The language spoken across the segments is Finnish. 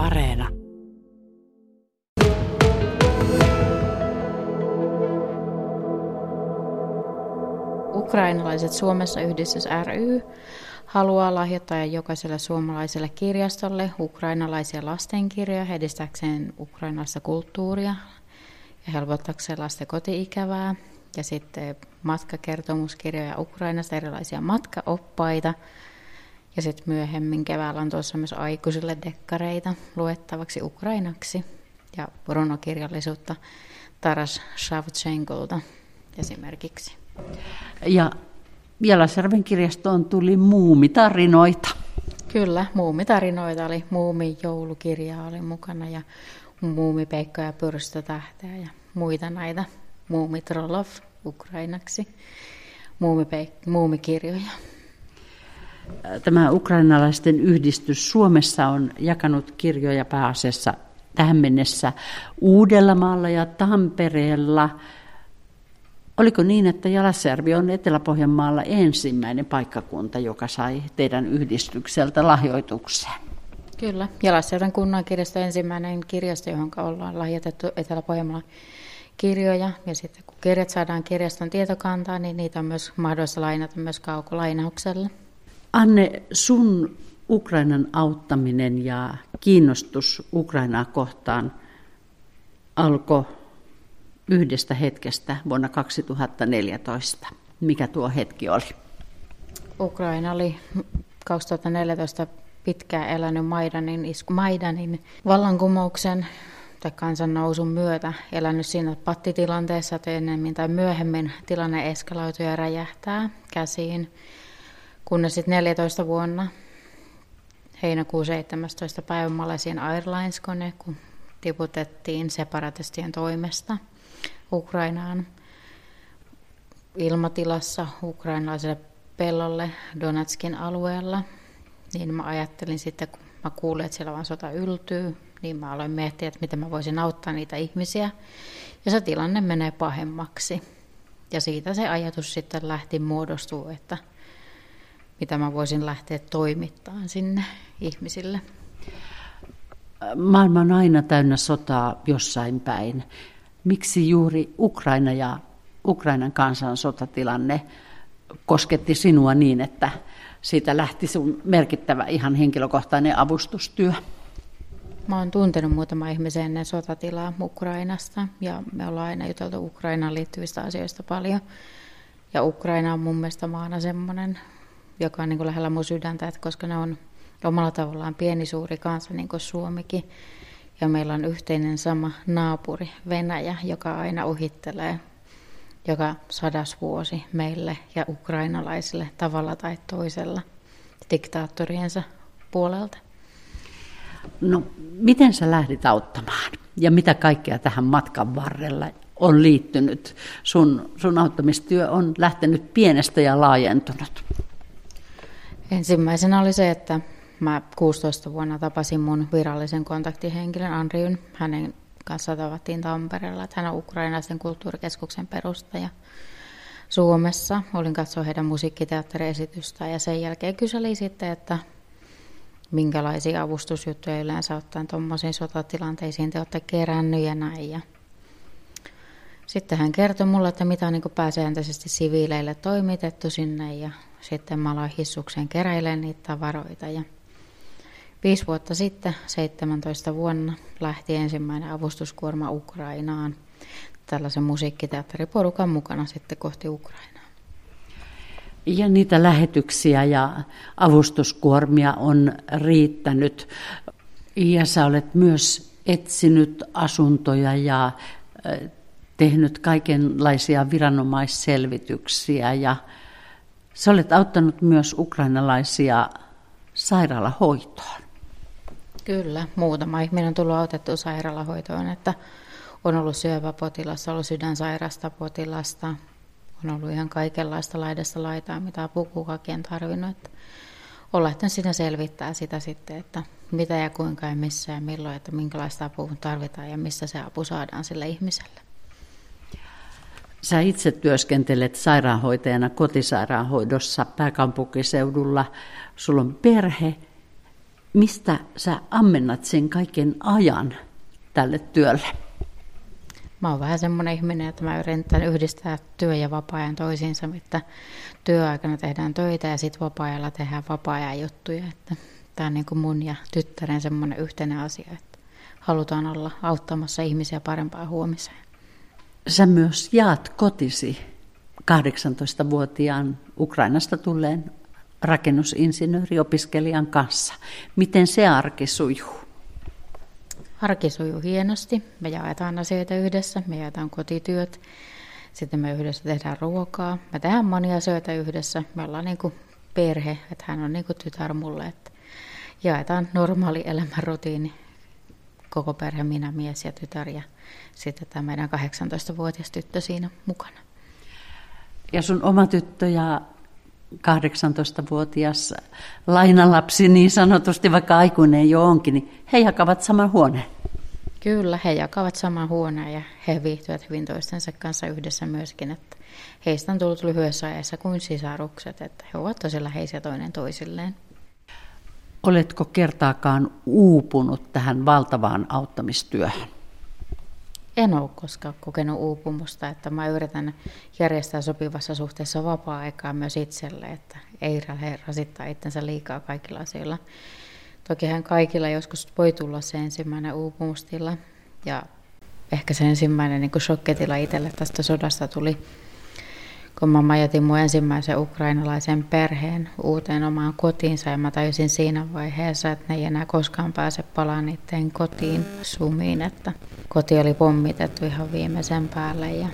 Areena. Ukrainalaiset Suomessa yhdistys ry haluaa lahjoittaa jokaiselle suomalaiselle kirjastolle ukrainalaisia lastenkirjoja edistääkseen ukrainalaista kulttuuria ja helpottaakseen lasten kotiikävää. Ja sitten matkakertomuskirjoja Ukrainasta, erilaisia matkaoppaita. Ja sitten myöhemmin keväällä on tuossa myös aikuisille dekkareita luettavaksi ukrainaksi ja runokirjallisuutta Taras Shavchenkolta esimerkiksi. Ja Jalasjärven kirjastoon tuli muumitarinoita. Kyllä, muumitarinoita oli, muumin joulukirja oli mukana ja muumipeikka ja pyrstötähteä ja muita näitä muumitrolov ukrainaksi muumipeik- muumikirjoja. Tämä ukrainalaisten yhdistys Suomessa on jakanut kirjoja pääasiassa tähän mennessä Uudellamaalla ja Tampereella – Oliko niin, että Jalasjärvi on Etelä-Pohjanmaalla ensimmäinen paikkakunta, joka sai teidän yhdistykseltä lahjoituksen? Kyllä, Jalasjärven kunnan kirjasto ensimmäinen kirjasto, johon ollaan lahjoitettu Etelä-Pohjanmaalla kirjoja. Ja sitten kun kirjat saadaan kirjaston tietokantaan, niin niitä on myös mahdollista lainata myös kaukolainauksella. Anne, sun Ukrainan auttaminen ja kiinnostus Ukrainaa kohtaan alkoi yhdestä hetkestä vuonna 2014. Mikä tuo hetki oli? Ukraina oli 2014 pitkään elänyt Maidanin, isku, Maidanin vallankumouksen tai kansannousun myötä elänyt siinä pattitilanteessa, että ennemmin tai myöhemmin tilanne eskaloituu ja räjähtää käsiin, kunnes sitten 14 vuonna heinäkuun 17. päivän Malesian Airlines-kone, kun tiputettiin separatistien toimesta – Ukrainaan ilmatilassa ukrainalaiselle pellolle Donetskin alueella, niin mä ajattelin sitten, kun mä kuulin, että siellä vaan sota yltyy, niin mä aloin miettiä, että miten mä voisin auttaa niitä ihmisiä. Ja se tilanne menee pahemmaksi. Ja siitä se ajatus sitten lähti muodostuu, että mitä mä voisin lähteä toimittamaan sinne ihmisille. Maailma on aina täynnä sotaa jossain päin miksi juuri Ukraina ja Ukrainan kansan sotatilanne kosketti sinua niin, että siitä lähti sun merkittävä ihan henkilökohtainen avustustyö? Mä oon tuntenut muutama ihmisen ennen sotatilaa Ukrainasta ja me ollaan aina juteltu Ukrainaan liittyvistä asioista paljon. Ja Ukraina on mun mielestä maana semmoinen, joka on niin kuin lähellä mun sydäntä, että koska ne on omalla tavallaan pieni suuri kansa, niin kuin Suomikin, ja meillä on yhteinen sama naapuri Venäjä, joka aina uhittelee joka sadas vuosi meille ja ukrainalaisille tavalla tai toisella diktaattoriensa puolelta. No, miten sä lähdit auttamaan ja mitä kaikkea tähän matkan varrella on liittynyt? Sun, sun auttamistyö on lähtenyt pienestä ja laajentunut. Ensimmäisenä oli se, että Mä 16 vuonna tapasin mun virallisen kontaktihenkilön Andriyn. Hänen kanssa tavattiin Tampereella, että hän on ukrainaisen kulttuurikeskuksen perustaja Suomessa. Olin katsoa heidän musiikkiteatteriesitystä ja sen jälkeen kyselin sitten, että minkälaisia avustusjuttuja yleensä ottaen tuommoisiin sotatilanteisiin te olette kerännyt ja näin. Ja sitten hän kertoi mulle, että mitä on niin pääsääntöisesti siviileille toimitettu sinne ja sitten mä aloin hissukseen keräilemään niitä tavaroita. Ja Viisi vuotta sitten, 17 vuonna, lähti ensimmäinen avustuskuorma Ukrainaan tällaisen musiikkiteatteriporukan mukana sitten kohti Ukrainaa. Ja niitä lähetyksiä ja avustuskuormia on riittänyt. Ja sä olet myös etsinyt asuntoja ja tehnyt kaikenlaisia viranomaisselvityksiä ja sä olet auttanut myös ukrainalaisia sairaalahoitoon. Kyllä, muutama ihminen on tullut autettu sairaalahoitoon, että on ollut syöpäpotilasta, ollut sydänsairasta potilasta, on ollut ihan kaikenlaista laidasta laitaa, mitä apu kukakin tarvinnut. Että on lähtenyt siinä selvittää sitä sitten, että mitä ja kuinka ja missä ja milloin, että minkälaista apua tarvitaan ja missä se apu saadaan sille ihmiselle. Sä itse työskentelet sairaanhoitajana kotisairaanhoidossa pääkaupunkiseudulla. Sulla on perhe Mistä sä ammennat sen kaiken ajan tälle työlle? Mä oon vähän semmoinen ihminen, että mä yritän yhdistää työ- ja vapaa-ajan toisiinsa, että työaikana tehdään töitä ja sitten vapaa-ajalla tehdään vapaa-ajan juttuja. Että tämä on niin kuin mun ja tyttären semmoinen yhteinen asia, että halutaan olla auttamassa ihmisiä parempaa huomiseen. Sä myös jaat kotisi 18-vuotiaan Ukrainasta tulleen rakennusinsinööriopiskelijan kanssa. Miten se arki sujuu? Arki sujuu hienosti. Me jaetaan asioita yhdessä, me jaetaan kotityöt. Sitten me yhdessä tehdään ruokaa. Me tehdään monia asioita yhdessä. Me ollaan niin kuin perhe, että hän on niin kuin tytär mulle. Että jaetaan normaali elämän rutiini. Koko perhe, minä, mies ja tytär ja sitten tämä meidän 18-vuotias tyttö siinä mukana. Ja sun oma tyttö ja 18-vuotias lainalapsi niin sanotusti, vaikka aikuinen jo onkin, niin he jakavat saman huoneen. Kyllä, he jakavat saman huoneen ja he viihtyvät hyvin toistensa kanssa yhdessä myöskin. Että heistä on tullut lyhyessä ajassa kuin sisarukset, että he ovat tosi läheisiä toinen toisilleen. Oletko kertaakaan uupunut tähän valtavaan auttamistyöhön? En ole koskaan kokenut uupumusta, että mä yritän järjestää sopivassa suhteessa vapaa-aikaa myös itselle, että ei rasittaa itsensä liikaa kaikilla asioilla. Tokihan kaikilla joskus voi tulla se ensimmäinen uupumustila ja ehkä se ensimmäinen niin shokketila itselle tästä sodasta tuli kun mä majoitin mun ensimmäisen ukrainalaisen perheen uuteen omaan kotiinsa ja mä tajusin siinä vaiheessa, että ne ei enää koskaan pääse palaamaan niiden kotiin sumiin, että koti oli pommitettu ihan viimeisen päälle ja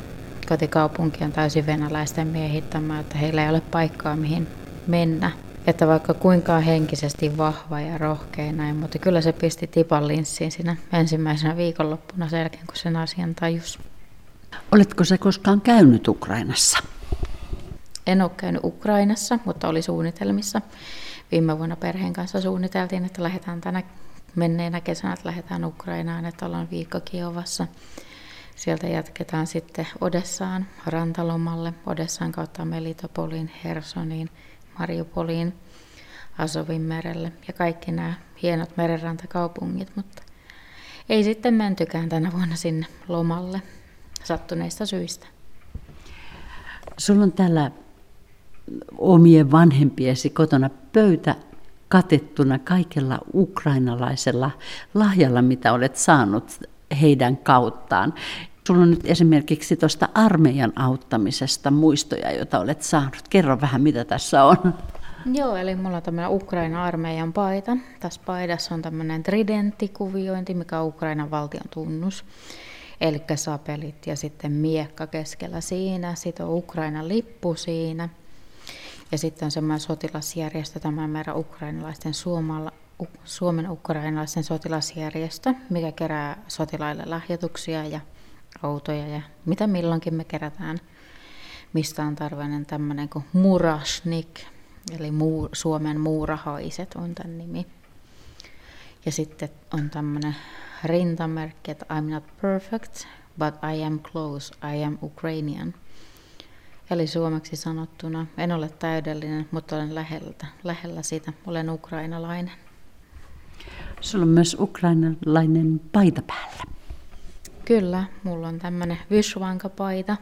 kotikaupunki on täysin venäläisten miehittämä, että heillä ei ole paikkaa mihin mennä. Että vaikka kuinka henkisesti vahva ja rohkea näin, mutta kyllä se pisti tipan linssiin siinä ensimmäisenä viikonloppuna sen jälkeen, kun sen asian tajus. Oletko se koskaan käynyt Ukrainassa? En ole käynyt Ukrainassa, mutta oli suunnitelmissa. Viime vuonna perheen kanssa suunniteltiin, että lähdetään tänä menneenä kesänä, että lähdetään Ukrainaan, että ollaan viikko Kiovassa. Sieltä jatketaan sitten Odessaan rantalomalle, Odessaan kautta Melitopoliin, Hersoniin, Mariupoliin, Asovin merelle ja kaikki nämä hienot merenrantakaupungit, mutta ei sitten mentykään tänä vuonna sinne lomalle sattuneista syistä. Sulla on täällä omien vanhempiesi kotona pöytä katettuna kaikella ukrainalaisella lahjalla, mitä olet saanut heidän kauttaan. Sulla on nyt esimerkiksi tuosta armeijan auttamisesta muistoja, joita olet saanut. Kerro vähän, mitä tässä on. Joo, eli mulla on tämmöinen Ukraina-armeijan paita. Tässä paidassa on tämmöinen tridenttikuviointi, mikä on Ukrainan valtion tunnus. Eli sapelit ja sitten miekka keskellä siinä. Sitten on Ukrainan lippu siinä. Ja sitten on semmoinen sotilasjärjestö, tämä meidän ukrainalaisten Suomalla, Suomen ukrainalaisten sotilasjärjestö, mikä kerää sotilaille lahjoituksia ja autoja ja mitä milloinkin me kerätään, mistä on tarvinen tämmöinen kuin Murashnik, eli muu, Suomen muurahaiset on tämän nimi. Ja sitten on tämmöinen rintamerkki, että I'm not perfect, but I am close, I am Ukrainian – Eli suomeksi sanottuna, en ole täydellinen, mutta olen läheltä, lähellä sitä. Olen ukrainalainen. Sulla on myös ukrainalainen paita päällä. Kyllä, mulla on tämmöinen Vyshvanka-paita.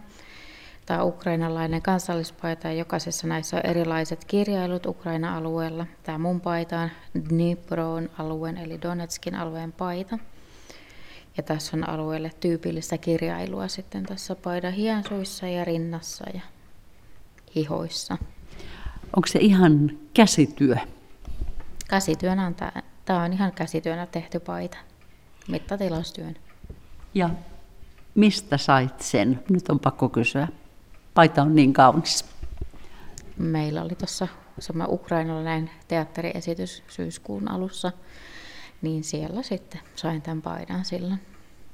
Tämä on ukrainalainen kansallispaita ja jokaisessa näissä on erilaiset kirjailut Ukraina-alueella. Tämä mun paita on Dnipron alueen eli Donetskin alueen paita. Ja tässä on alueelle tyypillistä kirjailua sitten tässä paidan hiensuissa ja rinnassa ja hihoissa. Onko se ihan käsityö? Käsityönä on tämä. Tämä on ihan käsityönä tehty paita, mittatilaustyön. Ja mistä sait sen? Nyt on pakko kysyä. Paita on niin kaunis. Meillä oli tuossa semmoinen ukrainalainen teatteriesitys syyskuun alussa, niin siellä sitten sain tämän paidan silloin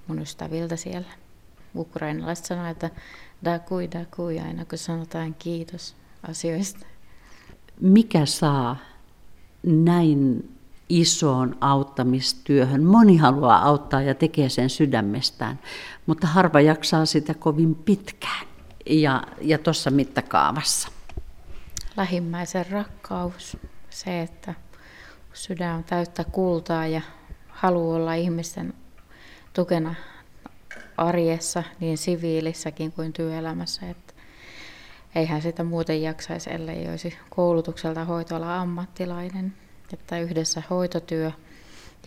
mun ystäviltä siellä. Ukrainalaiset sanoivat, että dakui, dakui, aina kun sanotaan kiitos asioista. Mikä saa näin isoon auttamistyöhön. Moni haluaa auttaa ja tekee sen sydämestään, mutta harva jaksaa sitä kovin pitkään ja, ja tuossa mittakaavassa. Lähimmäisen rakkaus, se, että Sydän on täyttä kultaa ja haluaa olla ihmisten tukena arjessa, niin siviilissäkin kuin työelämässä. Että eihän sitä muuten jaksaisi, ellei olisi koulutukselta hoitoala ammattilainen. Että yhdessä hoitotyö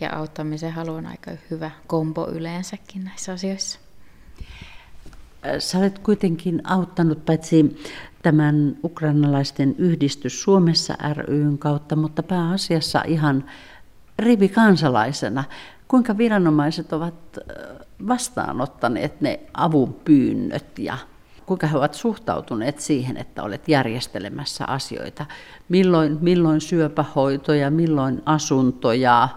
ja auttamisen halu on aika hyvä kombo yleensäkin näissä asioissa. Sä olet kuitenkin auttanut paitsi tämän ukrainalaisten yhdistys Suomessa ryn kautta, mutta pääasiassa ihan rivikansalaisena. Kuinka viranomaiset ovat vastaanottaneet ne avun pyynnöt ja kuinka he ovat suhtautuneet siihen, että olet järjestelemässä asioita? Milloin, milloin syöpähoitoja, milloin asuntoja,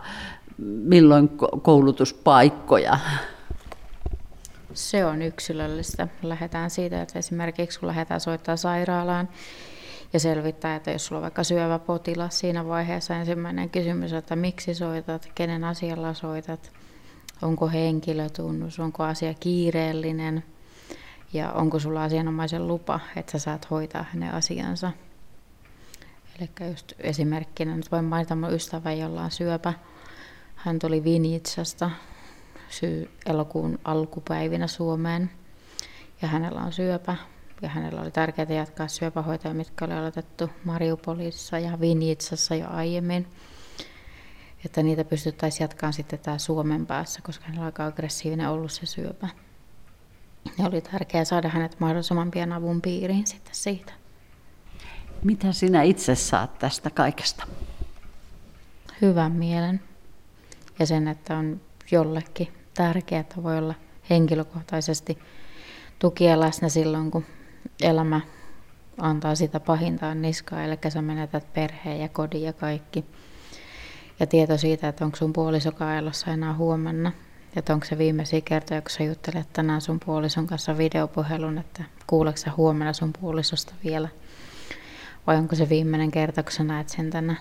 milloin koulutuspaikkoja? Se on yksilöllistä. Lähdetään siitä, että esimerkiksi kun lähdetään soittaa sairaalaan ja selvittää, että jos sulla on vaikka syövä potilas siinä vaiheessa, ensimmäinen kysymys on, että miksi soitat, kenen asialla soitat, onko henkilötunnus, onko asia kiireellinen ja onko sulla asianomaisen lupa, että sä saat hoitaa hänen asiansa. Eli just esimerkkinä nyt voin mainita mun ystävän, jolla on syöpä. Hän tuli Vinitsasta syy elokuun alkupäivinä Suomeen ja hänellä on syöpä ja hänellä oli tärkeää jatkaa syöpähoitoja, mitkä oli aloitettu Mariupolissa ja Vinitsassa jo aiemmin. Että niitä pystyttäisiin jatkamaan sitten tää Suomen päässä, koska hänellä on aika aggressiivinen ollut se syöpä. Ja oli tärkeää saada hänet mahdollisimman pian avun piiriin sitten siitä. Mitä sinä itse saat tästä kaikesta? Hyvän mielen ja sen, että on jollekin tärkeää, että voi olla henkilökohtaisesti tukia läsnä silloin, kun elämä antaa sitä pahintaan niskaa, eli sä menetät perheen ja kodin ja kaikki. Ja tieto siitä, että onko sun puoliso kaelossa enää huomenna. Että onko se viimeisiä kertoja, kun sä juttelet tänään sun puolison kanssa videopuhelun, että kuuleeko sä huomenna sun puolisosta vielä. Vai onko se viimeinen kerta, kun sä näet sen tänään.